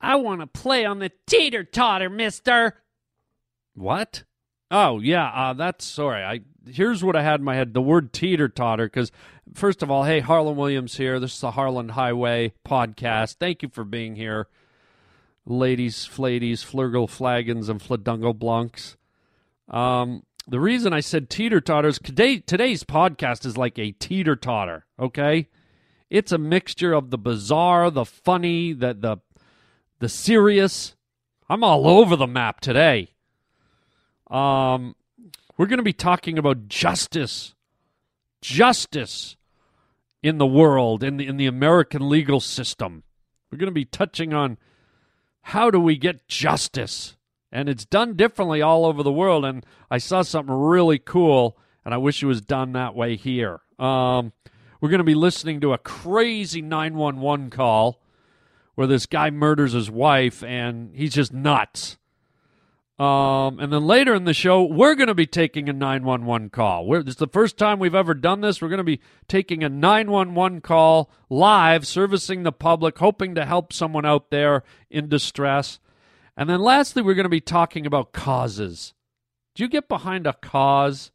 I want to play on the teeter totter, mister. What? Oh, yeah, uh, that's sorry. I here's what I had in my head: the word teeter totter. Because first of all, hey, Harland Williams here. This is the Harland Highway podcast. Thank you for being here, ladies, fladies, flurgle flagons, and fladungle blunks. Um, the reason I said teeter totters today today's podcast is like a teeter totter. Okay, it's a mixture of the bizarre, the funny, the the the serious. I'm all over the map today. Um, we're going to be talking about justice, justice in the world, in the in the American legal system. We're going to be touching on how do we get justice, and it's done differently all over the world. And I saw something really cool, and I wish it was done that way here. Um, we're going to be listening to a crazy 911 call where this guy murders his wife, and he's just nuts. Um, and then later in the show, we're going to be taking a 911 call. We're, is the first time we've ever done this. We're going to be taking a 911 call live, servicing the public, hoping to help someone out there in distress. And then lastly, we're going to be talking about causes. Do you get behind a cause?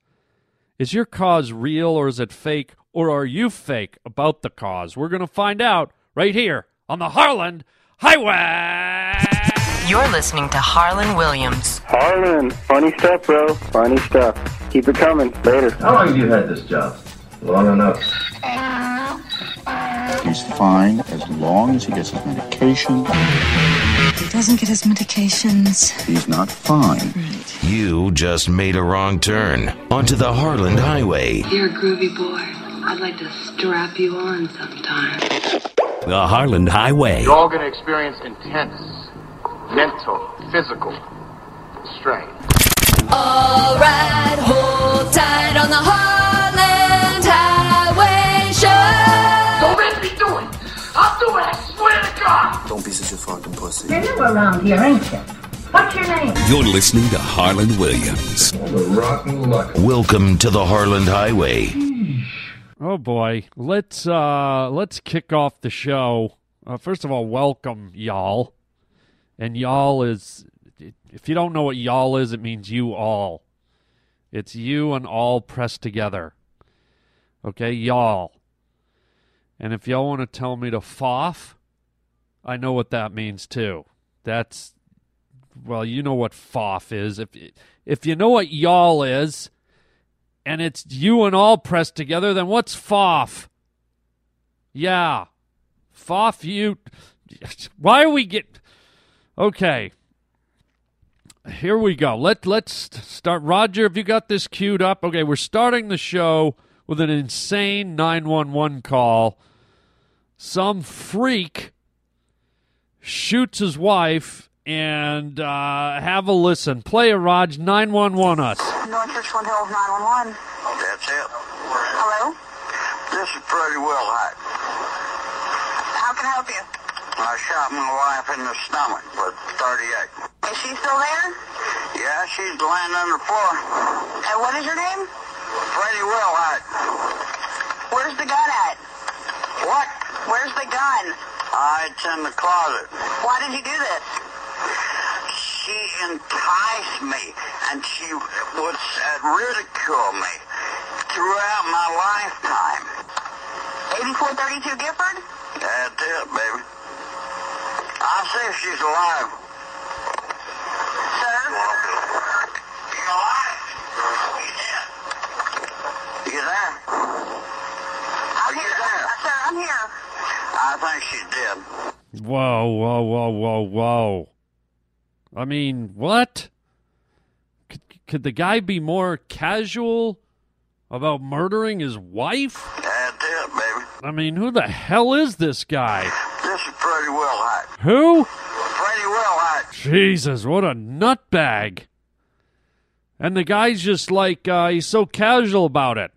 Is your cause real or is it fake? Or are you fake about the cause? We're going to find out right here on the Harland Highway. You're listening to Harland Williams. Harland, funny stuff, bro. Funny stuff. Keep it coming. Later. How long have you had this job? Long enough. He's fine as long as he gets his medication. He doesn't get his medications. He's not fine. You just made a wrong turn onto the Harland Highway. You're a groovy boy. I'd like to strap you on sometime. The Harland Highway. You're all going to experience intense mental, physical strain. All right, hold tight on the Harland Highway Show. Don't make me do it. I'll do it. I swear to God. Don't be such a fucking pussy. You're new around here, ain't you? What's your name? You're listening to Harland Williams. the rotten luck. Welcome to the Harland Highway. Oh boy, let's uh let's kick off the show. Uh, first of all, welcome y'all. And y'all is if you don't know what y'all is, it means you all. It's you and all pressed together. Okay, y'all. And if y'all want to tell me to foff, I know what that means too. That's well, you know what foff is. If if you know what y'all is, and it's you and all pressed together, then what's foff? Yeah, foff you. Why are we get? Okay, here we go. Let let's start. Roger, have you got this queued up? Okay, we're starting the show with an insane nine one one call. Some freak shoots his wife and uh, have a listen. Play a Raj 911 us. North Richland Hills 911. That's it. Hello? This is pretty well hot. How can I help you? I shot my wife in the stomach with 38. Is she still there? Yeah, she's lying on the floor. And what is your name? Pretty well hot. Where's the gun at? What? Where's the gun? Uh, it's in the closet. Why did you do this? She enticed me, and she would uh, ridicule me throughout my lifetime. 8432 Gifford? That's it, baby. I'll see if she's alive. Sir? She's alive. You there? I'm here. Sir, I'm here. I think she's dead. Whoa, whoa, whoa, whoa, whoa. I mean, what? Could, could the guy be more casual about murdering his wife? That's it, baby. I mean, who the hell is this guy? This is pretty well hot. Who? Pretty well hot. Jesus, what a nutbag. And the guy's just like, uh, he's so casual about it.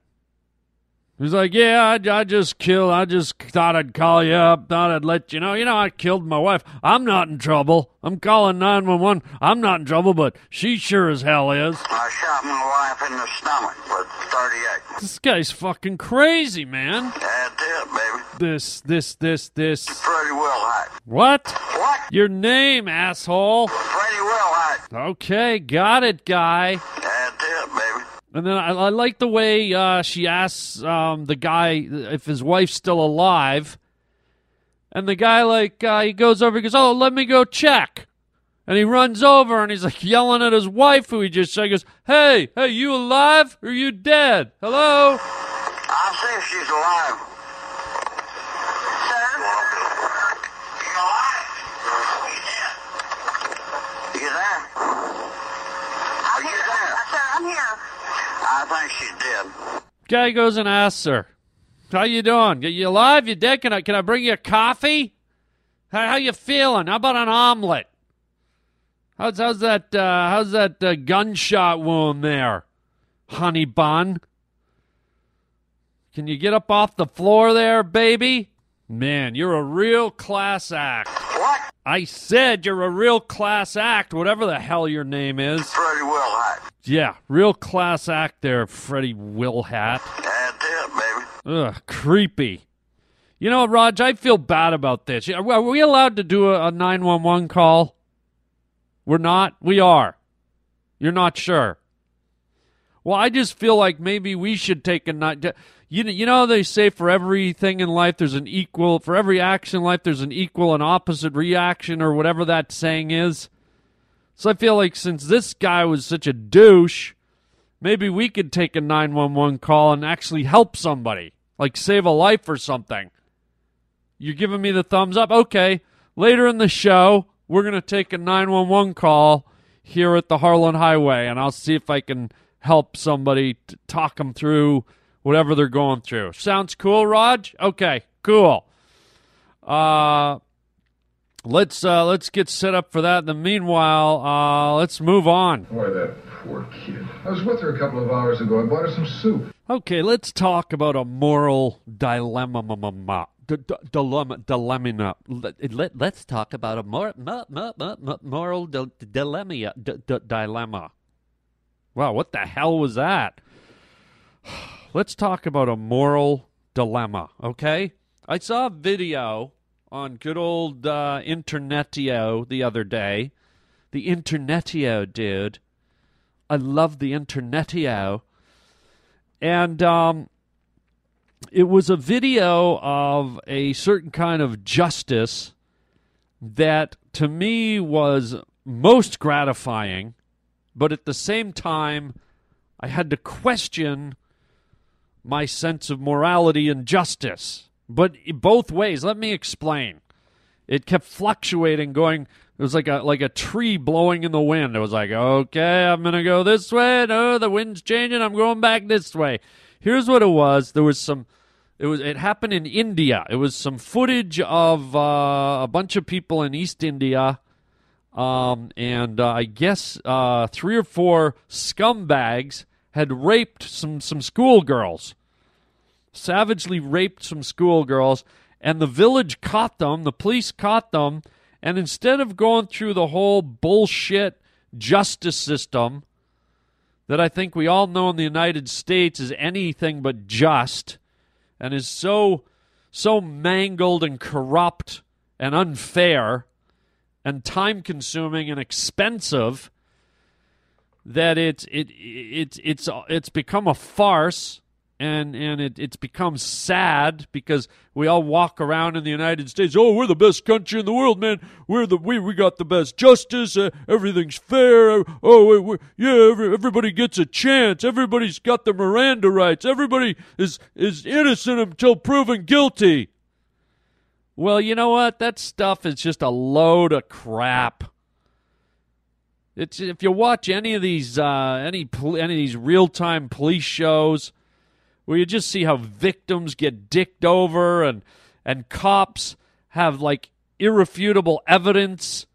He's like, yeah, I, I just killed. I just thought I'd call you up. Thought I'd let you know. You know, I killed my wife. I'm not in trouble. I'm calling 911. I'm not in trouble, but she sure as hell is. I shot my wife in the stomach with 38. This guy's fucking crazy, man. That's it, baby. This, this, this, this. Freddie Wilhite. What? What? Your name, asshole. Freddie Wilhite. Okay, got it, guy. That's it, baby. And then I, I like the way uh, she asks um, the guy if his wife's still alive. And the guy, like, uh, he goes over, he goes, Oh, let me go check. And he runs over and he's like yelling at his wife, who he just said, goes, Hey, hey, you alive or you dead? Hello? I'll see if she's alive. Sir? You alive? You there? Are you there? Sir, I'm here. I think she's dead. Guy goes and asks her, "How you doing? You alive? You dead? Can I can I bring you a coffee? How, how you feeling? How about an omelet? How's how's that uh, how's that uh, gunshot wound there, honey bun? Can you get up off the floor there, baby? Man, you're a real class act. What? I said you're a real class act, whatever the hell your name is. Freddie Wilhite. Yeah, real class act there, Freddie Wilhat. That's it, baby. Ugh, creepy. You know, Raj, I feel bad about this. Are we allowed to do a, a 911 call? We're not? We are. You're not sure. Well, I just feel like maybe we should take a night. You know, you know they say for everything in life there's an equal for every action in life there's an equal and opposite reaction or whatever that saying is. So I feel like since this guy was such a douche, maybe we could take a 911 call and actually help somebody, like save a life or something. You're giving me the thumbs up? Okay. Later in the show, we're going to take a 911 call here at the Harland Highway, and I'll see if I can help somebody talk them through whatever they're going through. Sounds cool, Raj? Okay, cool. Uh, let's uh, let's get set up for that. In the meanwhile, uh, let's move on. Boy, that poor kid. I was with her a couple of hours ago. I bought her some soup. Okay, let's talk about a moral dilemma. ma- d- d- Dilemma, dilemma. Let, let, let's talk about a mor- mo- mo- mo- mo- moral di- dilemma. D- d- dilemma. Wow, what the hell was that? Let's talk about a moral dilemma, okay? I saw a video on good old uh, Internetio the other day. The Internetio, dude. I love the Internetio. And um, it was a video of a certain kind of justice that to me was most gratifying, but at the same time, I had to question my sense of morality and justice. But both ways, let me explain. It kept fluctuating, going. It was like a like a tree blowing in the wind. It was like, okay, I'm gonna go this way. No, the wind's changing. I'm going back this way. Here's what it was. There was some. It was. It happened in India. It was some footage of uh, a bunch of people in East India, um, and uh, I guess uh, three or four scumbags had raped some some schoolgirls, savagely raped some schoolgirls, and the village caught them. The police caught them, and instead of going through the whole bullshit justice system that I think we all know in the United States is anything but just, and is so so mangled and corrupt and unfair and time consuming and expensive that it's it it's it's it's become a farce and and it, it's become sad because we all walk around in the United States. Oh, we're the best country in the world, man. We're the we we got the best justice. Uh, everything's fair. Oh, we, we, yeah. Every, everybody gets a chance. Everybody's got the Miranda rights. Everybody is is innocent until proven guilty. Well, you know what? That stuff is just a load of crap. It's if you watch any of these uh, any any of these real time police shows where you just see how victims get dicked over and and cops have like irrefutable evidence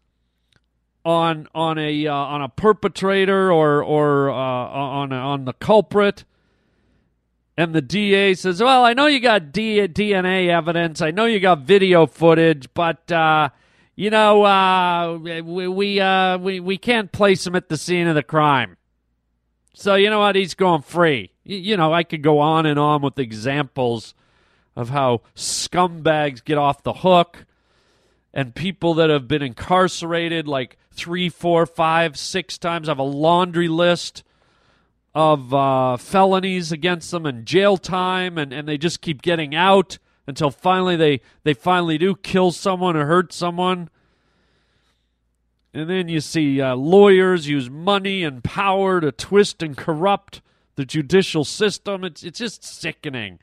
on on a uh, on a perpetrator or or uh, on on the culprit and the DA says, "Well, I know you got D- DNA evidence. I know you got video footage, but uh, you know, uh, we we, uh, we we can't place him at the scene of the crime. So you know what? He's going free. You know, I could go on and on with examples of how scumbags get off the hook." And people that have been incarcerated like three, four, five, six times. I have a laundry list of uh, felonies against them and jail time, and, and they just keep getting out until finally they, they finally do kill someone or hurt someone. And then you see uh, lawyers use money and power to twist and corrupt the judicial system. It's it's just sickening.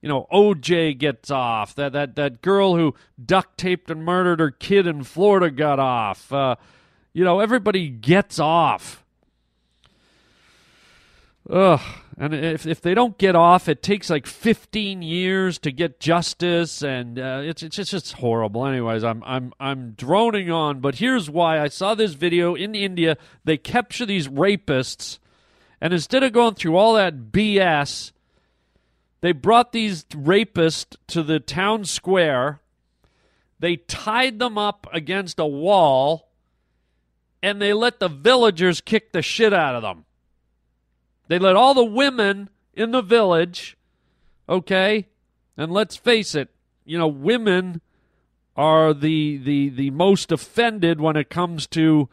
You know, OJ gets off. That that that girl who duct taped and murdered her kid in Florida got off. Uh, you know, everybody gets off. Ugh. And if if they don't get off, it takes like 15 years to get justice, and uh, it's it's just, it's horrible. Anyways, I'm I'm I'm droning on, but here's why. I saw this video in India. They capture these rapists, and instead of going through all that BS, they brought these rapists to the town square. They tied them up against a wall, and they let the villagers kick the shit out of them. They let all the women in the village, okay? And let's face it, you know, women are the the the most offended when it comes to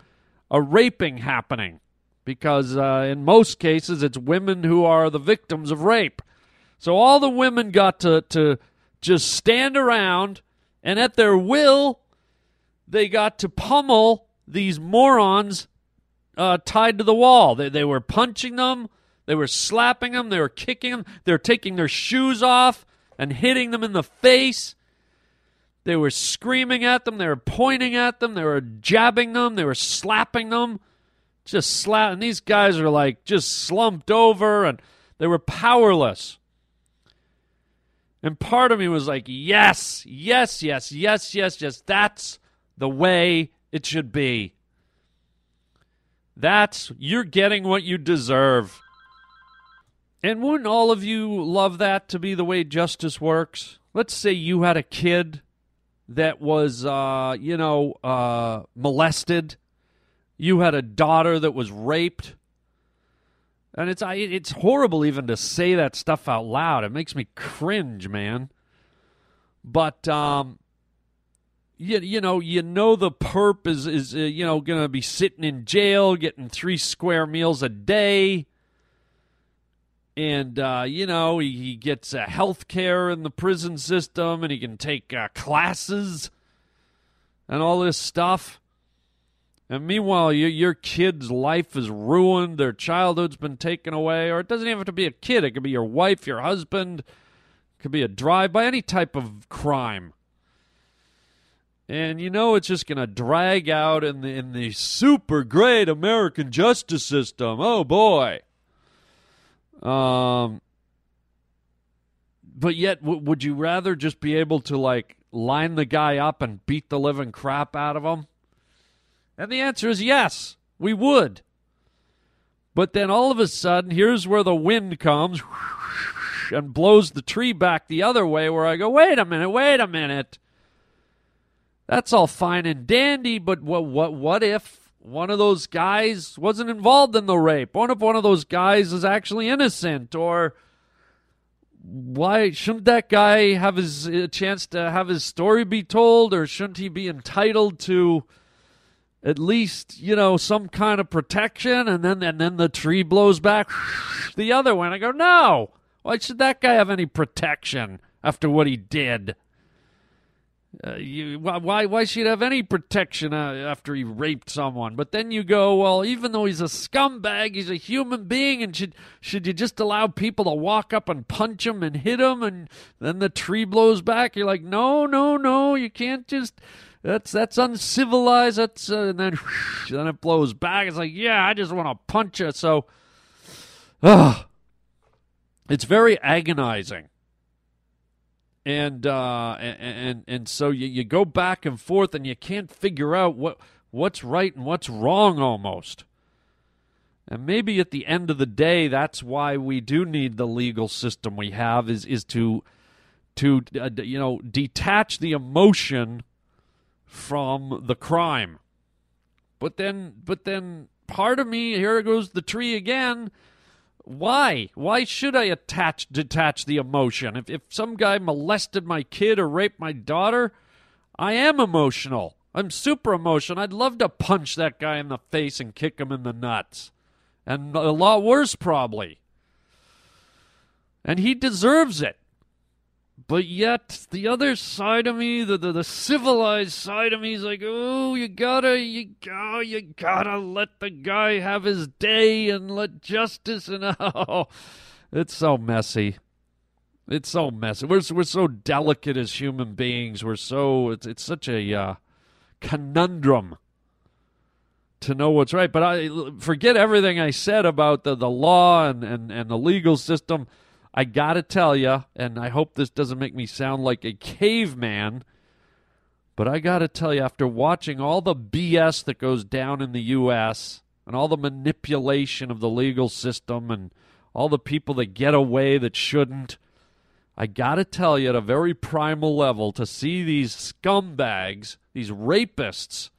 a raping happening because uh, in most cases it's women who are the victims of rape. So all the women got to to just stand around and at their will they got to pummel these morons uh, tied to the wall. They they were punching them. They were slapping them. They were kicking them. They were taking their shoes off and hitting them in the face. They were screaming at them. They were pointing at them. They were jabbing them. They were slapping them. Just slap. And these guys are like just slumped over and they were powerless. And part of me was like, yes, yes, yes, yes, yes, yes. That's the way it should be. That's, you're getting what you deserve. And wouldn't all of you love that to be the way justice works? Let's say you had a kid that was, uh, you know, uh, molested. You had a daughter that was raped. And it's it's horrible even to say that stuff out loud. It makes me cringe, man. But um, you, you know you know the perp is is uh, you know going to be sitting in jail, getting three square meals a day and uh, you know he, he gets uh, health care in the prison system and he can take uh, classes and all this stuff. And meanwhile your, your kid's life is ruined. Their childhood's been taken away. Or it doesn't even have to be a kid. It could be your wife your husband. It could be a drive by any type of crime. And you know it's just going to drag out in the in the super great American justice system. Oh boy. Um, but yet, w- would you rather just be able to like line the guy up and beat the living crap out of him? And the answer is yes, we would. But then all of a sudden, here's where the wind comes and blows the tree back the other way, where I go, wait a minute, wait a minute. That's all fine and dandy, but what what what if one of those guys wasn't involved in the rape? What if one of those guys is actually innocent? Or why shouldn't that guy have his chance to have his story be told? Or shouldn't he be entitled to at least, you know, some kind of protection? And then and then the tree blows back the other. And I go, no. Why should that guy have any protection after what he did? Uh, you, why why should have any protection uh, after he raped someone? But then you go, well, even though he's a scumbag, he's a human being, and should should you just allow people to walk up and punch him and hit him, and then the tree blows back? You're like, no, no, no, you can't just. That's that's uncivilized. That's uh, and then then it blows back. It's like, yeah, I just want to punch you. So, uh, it's very agonizing and uh, and, and so you, you go back and forth and you can't figure out what what's right and what's wrong almost And maybe at the end of the day, that's why we do need the legal system we have is is to to uh, you know detach the emotion from the crime. But then, but then, part of me here goes the tree again. Why? Why should I attach detach the emotion? If if some guy molested my kid or raped my daughter, I am emotional. I'm super emotional. I'd love to punch that guy in the face and kick him in the nuts. And a lot worse, probably. And he deserves it. But yet, the other side of me, the, the, the civilized side of me, is like, oh, you gotta, you gotta, you gotta let the guy have his day and let justice and oh, it's so messy. It's so messy. We're we're so delicate as human beings. We're so it's it's such a uh, conundrum to know what's right. But I forget everything I said about the, the law and, and, and the legal system. I got to tell you, and I hope this doesn't make me sound like a caveman, but I got to tell you, after watching all the BS that goes down in the U.S. and all the manipulation of the legal system and all the people that get away that shouldn't, I got to tell you, at a very primal level, to see these scumbags, these rapists,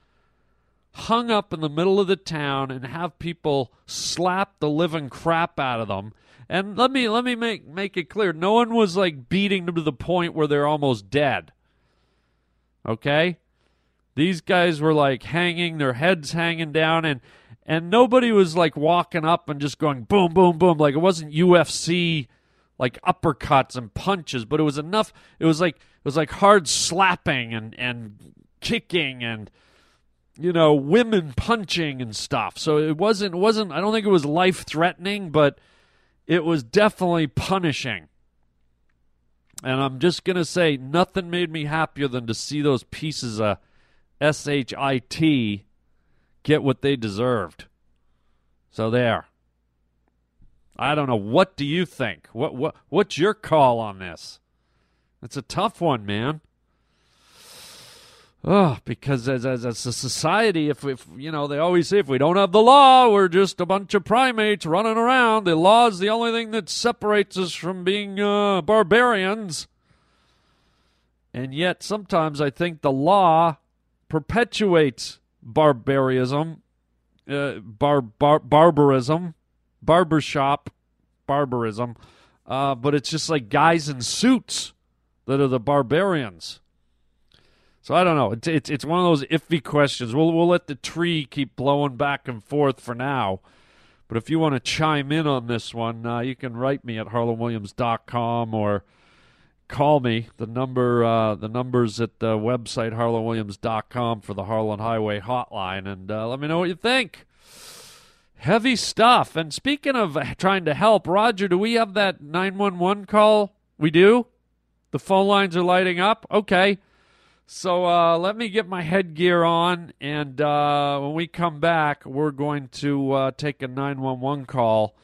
hung up in the middle of the town and have people slap the living crap out of them. And let me let me make make it clear, no one was like beating them to the point where they're almost dead. Okay? These guys were like hanging, their heads hanging down and and nobody was like walking up and just going boom boom boom like it wasn't UFC like uppercuts and punches, but it was enough it was like it was like hard slapping and and kicking and you know, women punching and stuff. So it wasn't wasn't I don't think it was life threatening, but it was definitely punishing. And I'm just going to say nothing made me happier than to see those pieces of SHIT get what they deserved. So there. I don't know what do you think? What what what's your call on this? It's a tough one, man. Oh, because as, as, as a society, if, if, you know, they always say if we don't have the law, we're just a bunch of primates running around. The law is the only thing that separates us from being uh, barbarians. And yet, sometimes I think the law perpetuates barbarism, uh, bar, bar, barbarism, barbershop, barbarism. Uh, but it's just like guys in suits that are the barbarians. So I don't know. It's, it's it's one of those iffy questions. We'll we'll let the tree keep blowing back and forth for now. But if you want to chime in on this one, uh, you can write me at harlanwilliams.com or call me. The number uh, the numbers at the website harlanwilliams.com for the Harland Highway hotline, and uh, let me know what you think. Heavy stuff. And speaking of trying to help, Roger, do we have that nine one one call? We do. The phone lines are lighting up. Okay. So uh, let me get my headgear on, and uh, when we come back, we're going to uh, take a 911 call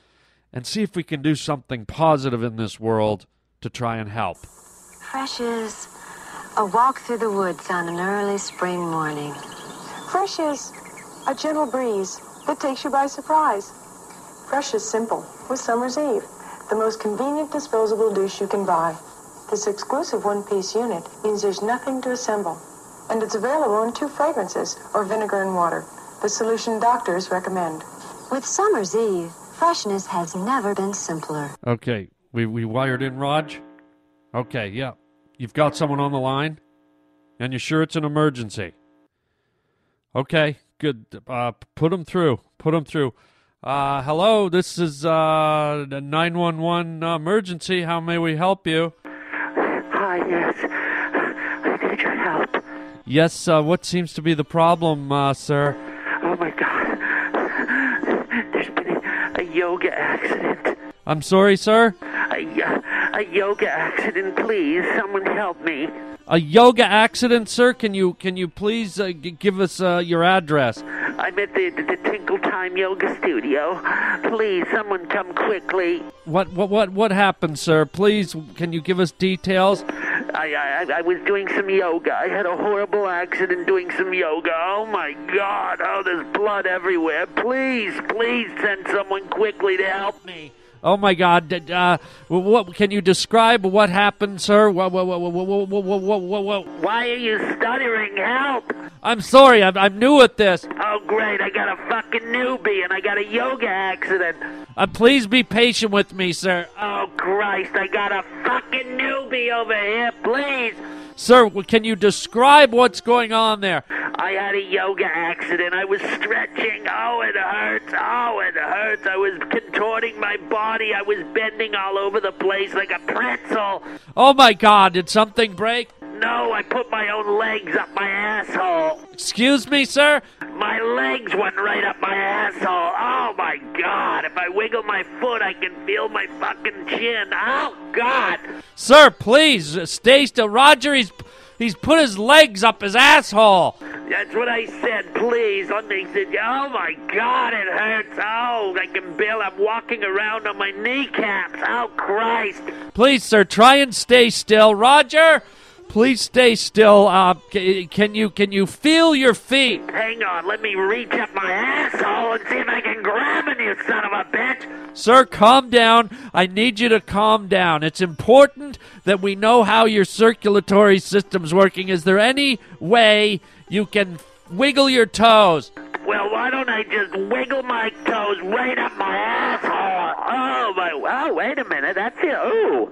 and see if we can do something positive in this world to try and help. Fresh is a walk through the woods on an early spring morning. Fresh is a gentle breeze that takes you by surprise. Fresh is simple with Summer's Eve, the most convenient disposable douche you can buy. This exclusive one-piece unit means there's nothing to assemble. And it's available in two fragrances, or vinegar and water, the solution doctors recommend. With Summer's Eve, freshness has never been simpler. Okay, we, we wired in Raj? Okay, yeah. You've got someone on the line? And you're sure it's an emergency? Okay, good. Uh, put them through. Put them through. Uh, hello, this is uh, the 911 emergency. How may we help you? Hi, yes. I need your help. Yes, uh, what seems to be the problem, uh, sir? Oh my god. There's been a, a yoga accident. I'm sorry, sir? A, a yoga accident, please. Someone help me. A yoga accident, sir? Can you can you please uh, g- give us uh, your address? I'm at the, the, the Tinkle Time Yoga Studio. Please, someone come quickly. What what what what happened, sir? Please, can you give us details? I, I I was doing some yoga. I had a horrible accident doing some yoga. Oh my God! Oh, there's blood everywhere. Please, please send someone quickly to help me. Oh my God! Uh, what can you describe what happened, sir? Whoa, whoa, whoa, whoa, whoa, whoa, whoa, whoa! Why are you stuttering? Help! I'm sorry. I'm, I'm new at this. Oh great! I got a fucking newbie, and I got a yoga accident. Uh, please be patient with me, sir. Oh Christ! I got a fucking newbie over here. Please. Sir, can you describe what's going on there? I had a yoga accident. I was stretching. Oh, it hurts. Oh, it hurts. I was contorting my body. I was bending all over the place like a pretzel. Oh my God! Did something break? No, I put my own legs up my asshole. Excuse me, sir. My legs went right up my asshole. Oh my God! If I wiggle my foot, I can feel my fucking chin. Oh God! Sir, please stay still. Roger, he's he's put his legs up his asshole. That's what I said. Please. And they said, "Oh my God, it hurts. Oh, I can barely. I'm walking around on my kneecaps. Oh Christ!" Please, sir, try and stay still. Roger, please stay still. Uh, can you can you feel your feet? Hang on. Let me reach up my asshole and see if I can grab it, you son of a bitch. Sir, calm down. I need you to calm down. It's important that we know how your circulatory system's working. Is there any way you can wiggle your toes? Well, why don't I just wiggle my toes right up my asshole? Oh my! Oh, wait a minute. That's it. Ooh,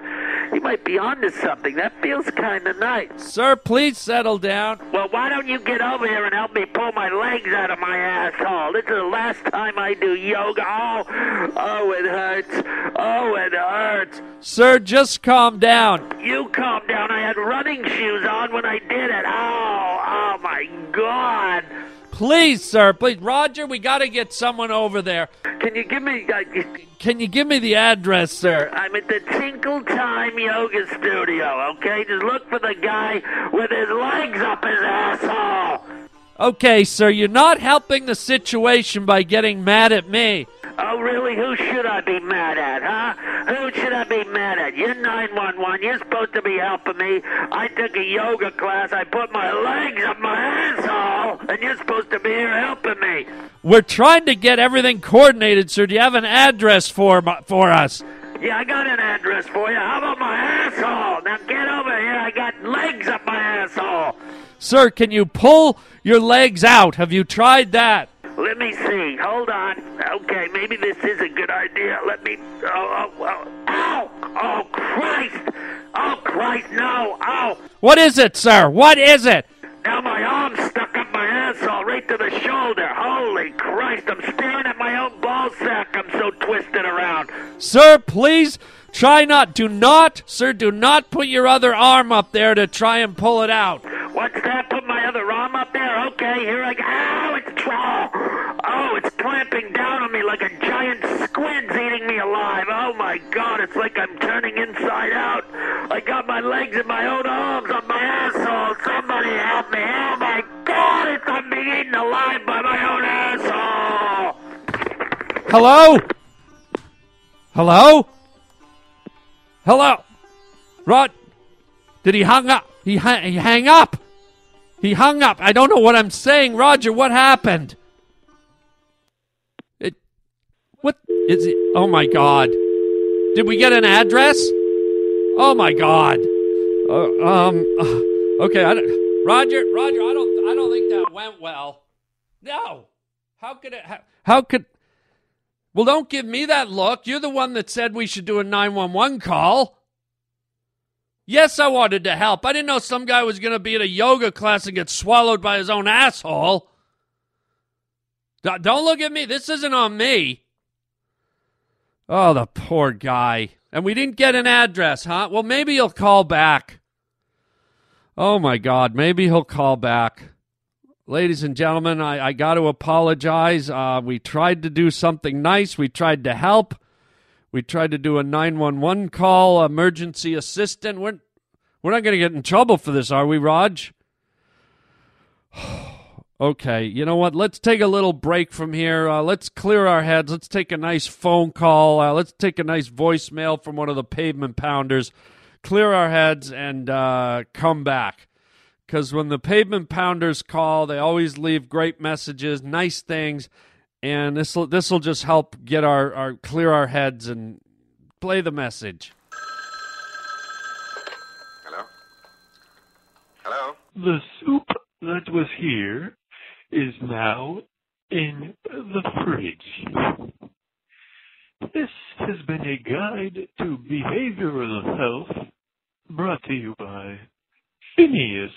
might be onto something. That feels kind of nice. Sir, please settle down. Well, why don't you get over here and help me pull my legs out of my asshole? This is the last time I do yoga. Oh, oh, it hurts. Oh, it hurts. Sir, just calm down. You calm down. I had running shoes on when I did it. Oh, oh my God. Please, sir, please. Roger, we got to get someone over there. Can you give me? Uh, Can you give me the address, sir? I'm at the Tinkle Time Yoga Studio. Okay, just look for the guy with his legs up his asshole. Okay, sir, you're not helping the situation by getting mad at me. Oh, really? Who should I be mad at, huh? Who should I be mad at? You're 911. You're supposed to be helping me. I took a yoga class. I put my legs up my asshole, and you're supposed to be here helping me. We're trying to get everything coordinated, sir. Do you have an address for for us? Yeah, I got an address for you. How about my asshole? Now get over Sir, can you pull your legs out? Have you tried that? Let me see. Hold on. Okay, maybe this is a good idea. Let me. Oh, oh, oh. Ow! Oh, Christ! Oh, Christ, no! Ow! What is it, sir? What is it? Now my arm's stuck up my asshole right to the shoulder. Holy Christ, I'm staring at my own ball sack. I'm so twisted around. Sir, please try not. Do not, sir, do not put your other arm up there to try and pull it out. What's that? Put my other arm up there? Okay, here I go. Ow, it's oh, oh, it's clamping down on me like a giant squid's eating me alive. Oh my God, it's like I'm turning inside out. I got my legs and my own arms on my asshole. Somebody help me. Oh my God, it's I'm being eaten alive by my own asshole. Hello? Hello? Hello? Rod? Did he hung up? He, ha- he hang up? He hung up. I don't know what I'm saying. Roger, what happened? It. What is it? Oh my god. Did we get an address? Oh my god. Uh, um. uh, okay. I don't, Roger. Roger. I don't. I don't think that went well. No. How could it? How, how could? Well, don't give me that look. You're the one that said we should do a 911 call. Yes, I wanted to help. I didn't know some guy was going to be at a yoga class and get swallowed by his own asshole. Don't look at me. This isn't on me. Oh, the poor guy. And we didn't get an address, huh? Well, maybe he'll call back. Oh, my God. Maybe he'll call back. Ladies and gentlemen, I, I got to apologize. Uh, we tried to do something nice. We tried to help. We tried to do a 911 call, emergency assistant. We're, we're not going to get in trouble for this, are we, Raj? okay, you know what? Let's take a little break from here. Uh, let's clear our heads. Let's take a nice phone call. Uh, let's take a nice voicemail from one of the pavement pounders. clear our heads and uh, come back. Because when the pavement pounders call, they always leave great messages, nice things, and this will this will just help get our, our clear our heads and play the message. Hello? Hello? The soup that was here is now in the fridge. This has been a guide to behavioral health brought to you by Phineas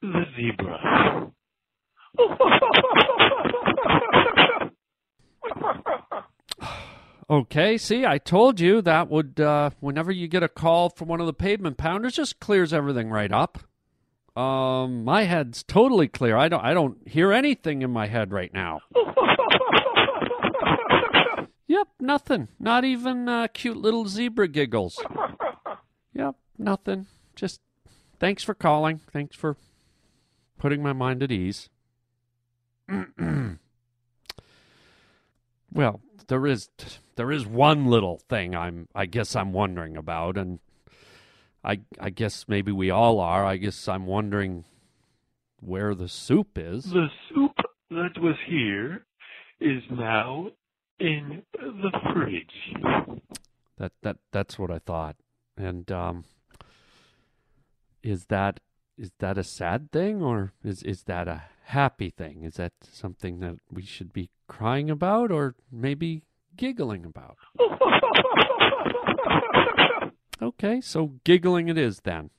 the Zebra. Okay, see, I told you that would, uh, whenever you get a call from one of the pavement pounders, just clears everything right up. Um, my head's totally clear. I don't, I don't hear anything in my head right now. yep, nothing. Not even uh, cute little zebra giggles. Yep, nothing. Just thanks for calling. Thanks for putting my mind at ease. well, there is there is one little thing I'm I guess I'm wondering about and I I guess maybe we all are. I guess I'm wondering where the soup is. The soup that was here is now in the fridge. That that that's what I thought. And um is that is that a sad thing or is is that a happy thing? Is that something that we should be crying about or maybe giggling about? okay, so giggling it is then.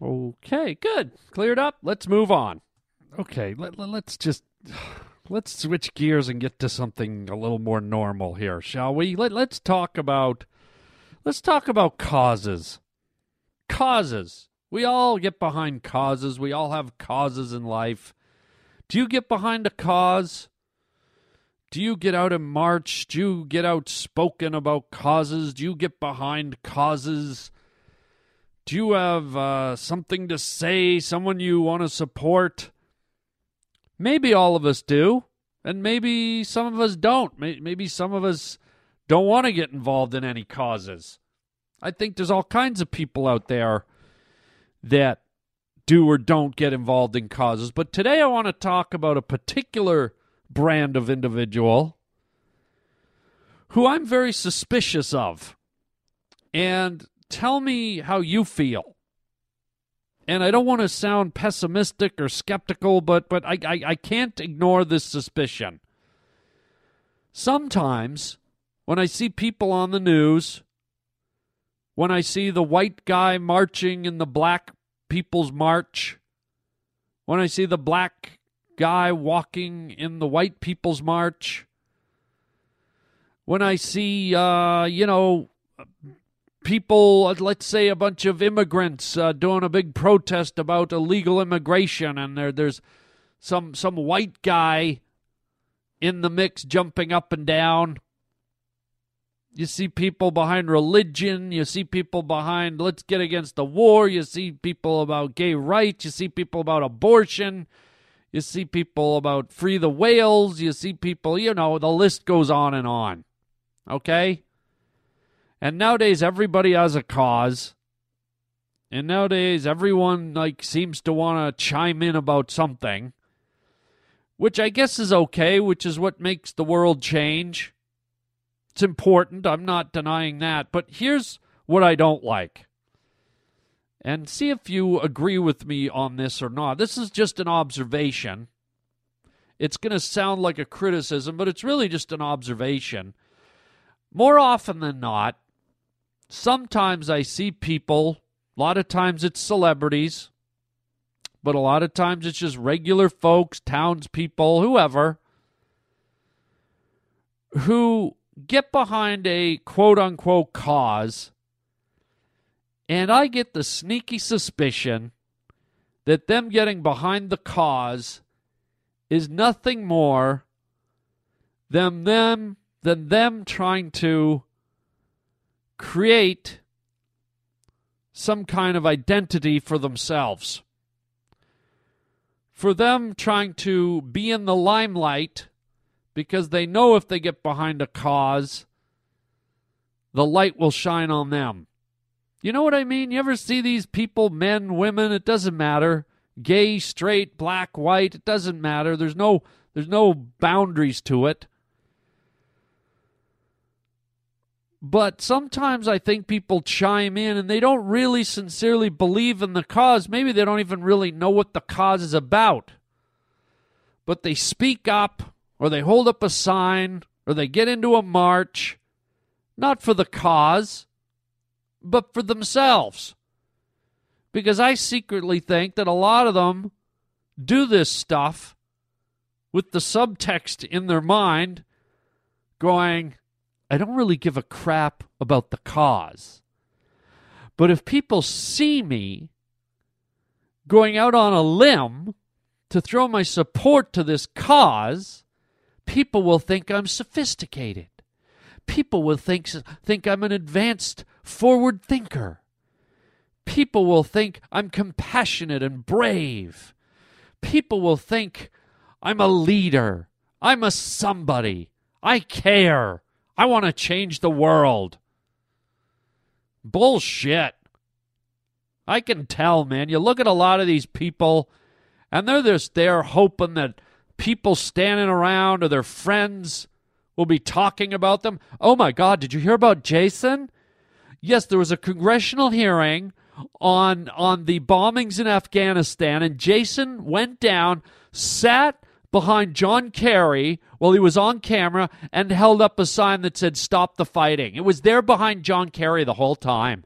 Okay, good. Cleared up. Let's move on. Okay, let, let, let's just let's switch gears and get to something a little more normal here, shall we? Let, let's talk about let's talk about causes. Causes. We all get behind causes. We all have causes in life. Do you get behind a cause? Do you get out and march? Do you get outspoken about causes? Do you get behind causes? Do you have uh, something to say, someone you want to support? Maybe all of us do, and maybe some of us don't. Maybe some of us don't want to get involved in any causes. I think there's all kinds of people out there that do or don't get involved in causes. But today I want to talk about a particular brand of individual who I'm very suspicious of. And tell me how you feel. And I don't want to sound pessimistic or skeptical, but but I, I, I can't ignore this suspicion. Sometimes when I see people on the news, when I see the white guy marching in the black people's march, when I see the black guy walking in the white people's march, when I see, uh, you know, people, let's say a bunch of immigrants uh, doing a big protest about illegal immigration, and there, there's some some white guy in the mix jumping up and down. You see people behind religion. You see people behind let's get against the war. You see people about gay rights. You see people about abortion. You see people about free the whales. You see people, you know, the list goes on and on. Okay? And nowadays everybody has a cause. And nowadays everyone like seems to want to chime in about something, which I guess is okay, which is what makes the world change. It's important. I'm not denying that, but here's what I don't like. And see if you agree with me on this or not. This is just an observation. It's going to sound like a criticism, but it's really just an observation. More often than not, sometimes I see people, a lot of times it's celebrities, but a lot of times it's just regular folks, townspeople, whoever, who get behind a quote unquote cause, and I get the sneaky suspicion that them getting behind the cause is nothing more than them than them trying to create some kind of identity for themselves. For them trying to be in the limelight because they know if they get behind a cause, the light will shine on them. You know what I mean? You ever see these people, men, women, it doesn't matter. Gay, straight, black, white, it doesn't matter. There's no there's no boundaries to it. But sometimes I think people chime in and they don't really sincerely believe in the cause. Maybe they don't even really know what the cause is about. But they speak up or they hold up a sign or they get into a march, not for the cause, but for themselves. Because I secretly think that a lot of them do this stuff with the subtext in their mind going, I don't really give a crap about the cause. But if people see me going out on a limb to throw my support to this cause, people will think I'm sophisticated. People will think, think I'm an advanced forward thinker. People will think I'm compassionate and brave. People will think I'm a leader. I'm a somebody. I care. I want to change the world. Bullshit. I can tell, man. You look at a lot of these people, and they're just there hoping that people standing around or their friends will be talking about them. Oh my God, did you hear about Jason? Yes, there was a congressional hearing on on the bombings in Afghanistan, and Jason went down, sat behind John Kerry while he was on camera, and held up a sign that said "Stop the fighting." It was there behind John Kerry the whole time.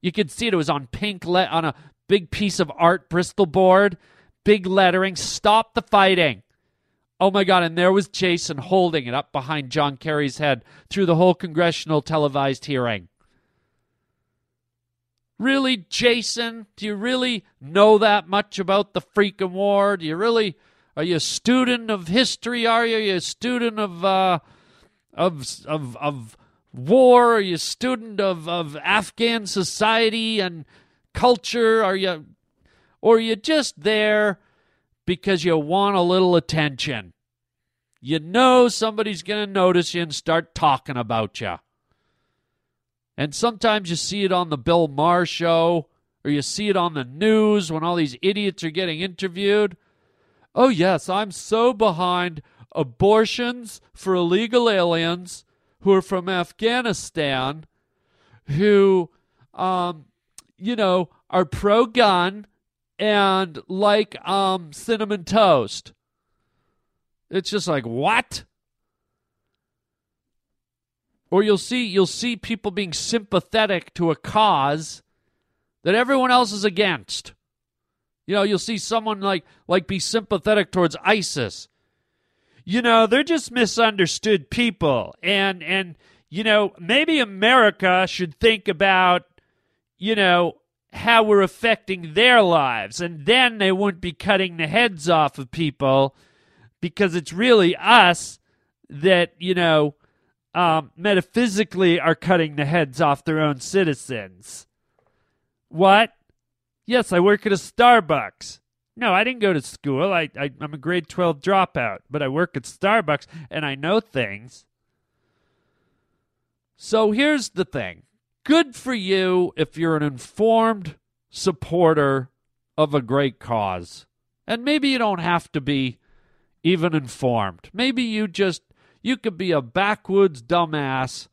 You could see it. It was on pink le- on a big piece of art Bristol board, big lettering. Stop the fighting. Oh my God. And there was Jason holding it up behind John Kerry's head through the whole congressional televised hearing. Really, Jason? Do you really know that much about the freaking war? Do you really. Are you a student of history? Are you, are you a student of. Uh, of, of, of war? Are you a student of, of Afghan society and culture? Are you. Or you're just there because you want a little attention. You know somebody's going to notice you and start talking about you. And sometimes you see it on the Bill Maher show or you see it on the news when all these idiots are getting interviewed. Oh, yes, I'm so behind abortions for illegal aliens who are from Afghanistan who, um, you know, are pro gun and like um, cinnamon toast. It's just like what? Or you'll see you'll see people being sympathetic to a cause that everyone else is against. You know, you'll see someone like like be sympathetic towards ISIS. You know, they're just misunderstood people and and you know, maybe America should think about you know, how we're affecting their lives. And then they wouldn't be cutting the heads off of people because it's really us that, you know, um, metaphysically are cutting the heads off their own citizens. What? Yes, I work at a Starbucks. No, I didn't go to school. I, I, I'm a grade 12 dropout, but I work at Starbucks and I know things. So here's the thing good for you if you're an informed supporter of a great cause. And maybe you don't have to be even informed. Maybe you just you could be a backwoods dumbass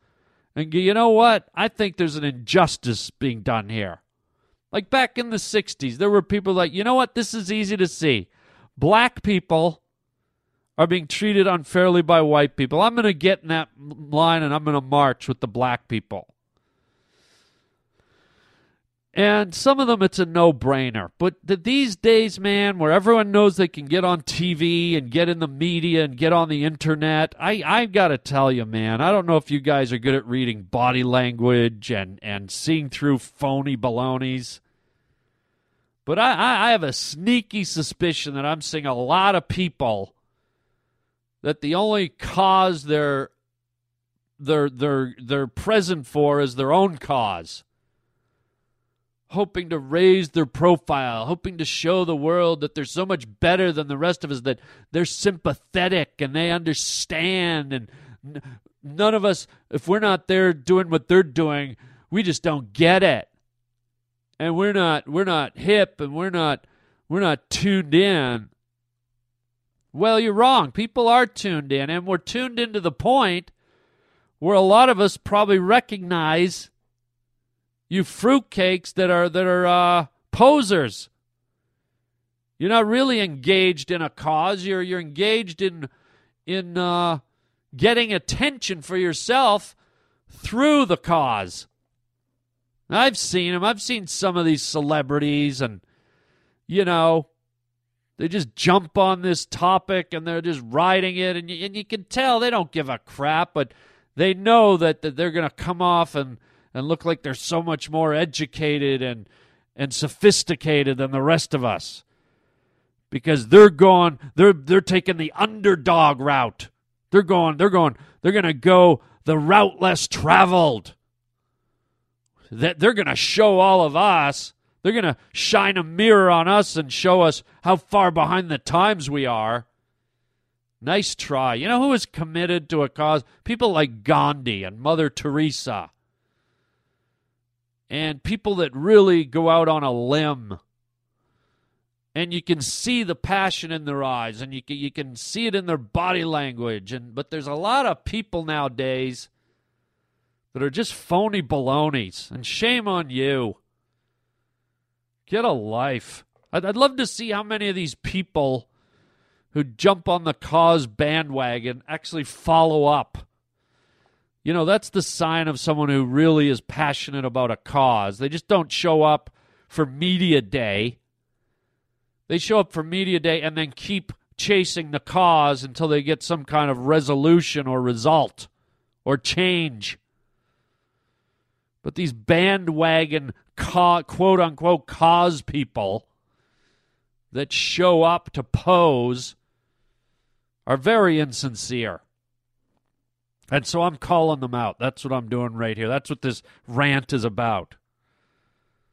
and you know what? I think there's an injustice being done here. Like back in the 60s, there were people like, you know what? This is easy to see. Black people are being treated unfairly by white people. I'm going to get in that line and I'm going to march with the black people. And some of them, it's a no brainer. But these days, man, where everyone knows they can get on TV and get in the media and get on the internet, I, I've got to tell you, man, I don't know if you guys are good at reading body language and, and seeing through phony balonies. But I, I have a sneaky suspicion that I'm seeing a lot of people that the only cause they're they're they're they're present for is their own cause hoping to raise their profile, hoping to show the world that they're so much better than the rest of us, that they're sympathetic and they understand. And none of us, if we're not there doing what they're doing, we just don't get it. and we're not we're not hip and we're not we're not tuned in. Well, you're wrong. People are tuned in, and we're tuned in to the point where a lot of us probably recognize you fruitcakes that are that are uh, posers. You're not really engaged in a cause. You're you're engaged in in uh, getting attention for yourself through the cause. I've seen them. I've seen some of these celebrities, and you know, they just jump on this topic and they're just riding it, and you, and you can tell they don't give a crap, but they know that, that they're going to come off and and look like they're so much more educated and and sophisticated than the rest of us. Because they're going they're they're taking the underdog route. They're going they're going they're going to go the route less traveled. That they're going to show all of us they're going to shine a mirror on us and show us how far behind the times we are. Nice try. You know who is committed to a cause? People like gandhi and mother teresa and people that really go out on a limb. And you can see the passion in their eyes and you can, you can see it in their body language. And but there's a lot of people nowadays that are just phony balonies. And shame on you. Get a life. I'd, I'd love to see how many of these people who jump on the cause bandwagon actually follow up you know, that's the sign of someone who really is passionate about a cause. They just don't show up for media day. They show up for media day and then keep chasing the cause until they get some kind of resolution or result or change. But these bandwagon quote unquote cause people that show up to pose are very insincere. And so I'm calling them out. That's what I'm doing right here. That's what this rant is about.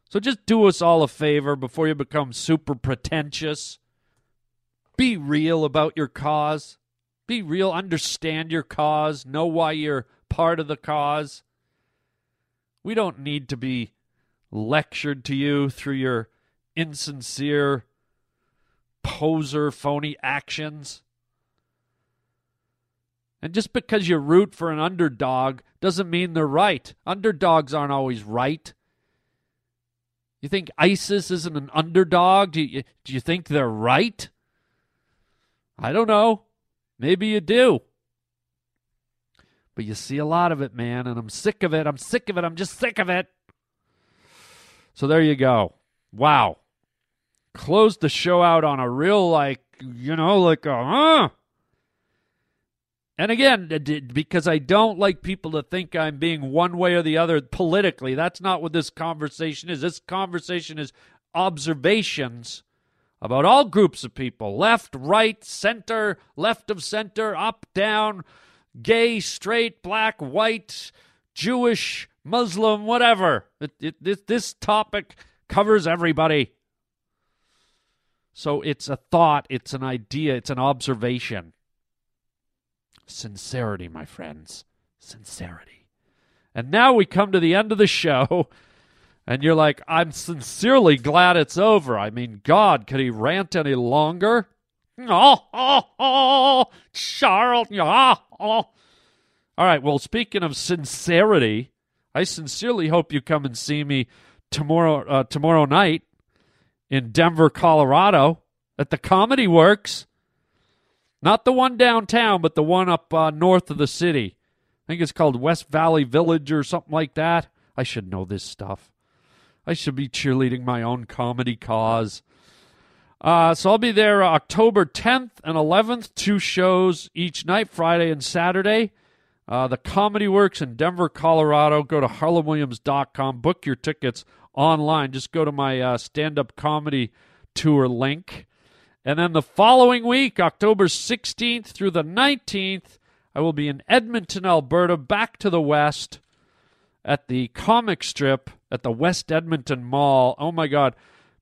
So just do us all a favor before you become super pretentious. Be real about your cause. Be real. Understand your cause. Know why you're part of the cause. We don't need to be lectured to you through your insincere, poser, phony actions. And just because you root for an underdog doesn't mean they're right. Underdogs aren't always right. You think ISIS isn't an underdog? Do you, do you think they're right? I don't know. Maybe you do. But you see a lot of it, man, and I'm sick of it. I'm sick of it. I'm just sick of it. So there you go. Wow. Closed the show out on a real, like, you know, like a, huh? And again, because I don't like people to think I'm being one way or the other politically. That's not what this conversation is. This conversation is observations about all groups of people left, right, center, left of center, up, down, gay, straight, black, white, Jewish, Muslim, whatever. It, it, this, this topic covers everybody. So it's a thought, it's an idea, it's an observation. Sincerity, my friends. Sincerity. And now we come to the end of the show, and you're like, I'm sincerely glad it's over. I mean, God, could he rant any longer? Oh, oh, oh, Charles. Oh, oh. All right, well, speaking of sincerity, I sincerely hope you come and see me tomorrow uh, tomorrow night in Denver, Colorado at the Comedy Works. Not the one downtown, but the one up uh, north of the city. I think it's called West Valley Village or something like that. I should know this stuff. I should be cheerleading my own comedy cause. Uh, so I'll be there October 10th and 11th, two shows each night, Friday and Saturday. Uh, the Comedy Works in Denver, Colorado. Go to harlandwilliams.com. Book your tickets online. Just go to my uh, stand up comedy tour link. And then the following week, October 16th through the 19th, I will be in Edmonton, Alberta, back to the west at the comic strip at the West Edmonton Mall. Oh my God.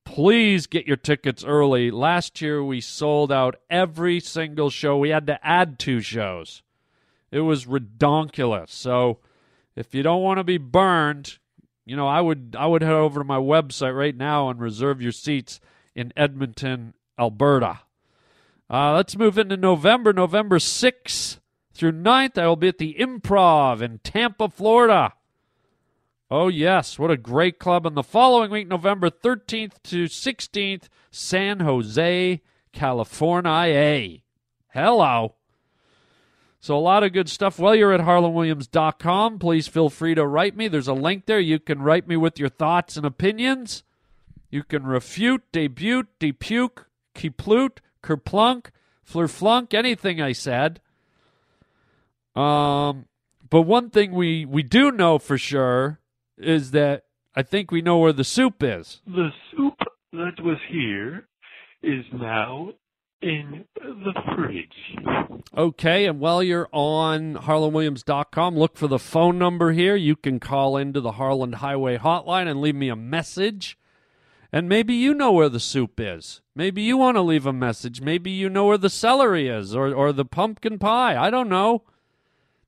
Please get your tickets early. Last year we sold out every single show. We had to add two shows. It was redonkulous. So if you don't want to be burned, you know, I would I would head over to my website right now and reserve your seats in Edmonton, Alberta. Uh, let's move into November, November 6th through 9th. I will be at the Improv in Tampa, Florida. Oh, yes. What a great club. And the following week, November 13th to 16th, San Jose, California. Hello. So, a lot of good stuff. While you're at harlandwilliams.com, please feel free to write me. There's a link there. You can write me with your thoughts and opinions. You can refute, debut, depuke, keplute, kerplunk, flurflunk, anything I said. Um, but one thing we, we do know for sure is that I think we know where the soup is. The soup that was here is now in the fridge. Okay, and while you're on harlandwilliams.com, look for the phone number here. You can call into the Harland Highway hotline and leave me a message. And maybe you know where the soup is. Maybe you want to leave a message. Maybe you know where the celery is or, or the pumpkin pie. I don't know.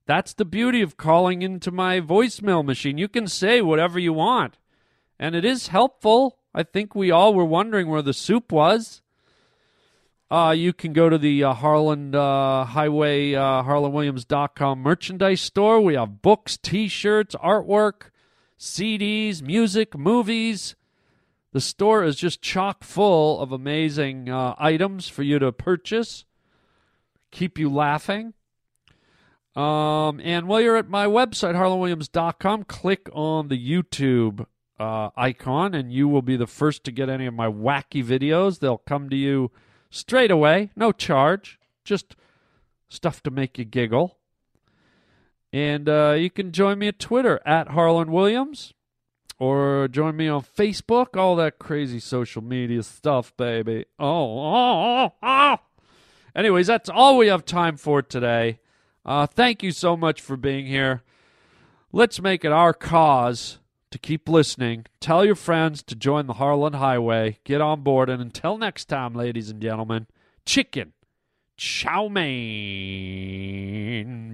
That's the beauty of calling into my voicemail machine. You can say whatever you want. And it is helpful. I think we all were wondering where the soup was. Uh, you can go to the uh, Harland uh, Highway, uh, harlandwilliams.com merchandise store. We have books, t shirts, artwork, CDs, music, movies. The store is just chock full of amazing uh, items for you to purchase, keep you laughing. Um, and while you're at my website, harlandwilliams.com, click on the YouTube uh, icon, and you will be the first to get any of my wacky videos. They'll come to you straight away, no charge, just stuff to make you giggle. And uh, you can join me at Twitter at Harland Williams or join me on Facebook, all that crazy social media stuff, baby. Oh, oh, oh, oh. Anyways, that's all we have time for today. Uh, thank you so much for being here. Let's make it our cause to keep listening. Tell your friends to join the Harland Highway. Get on board. And until next time, ladies and gentlemen, chicken chow mein,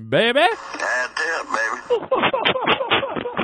baby. That's it, baby.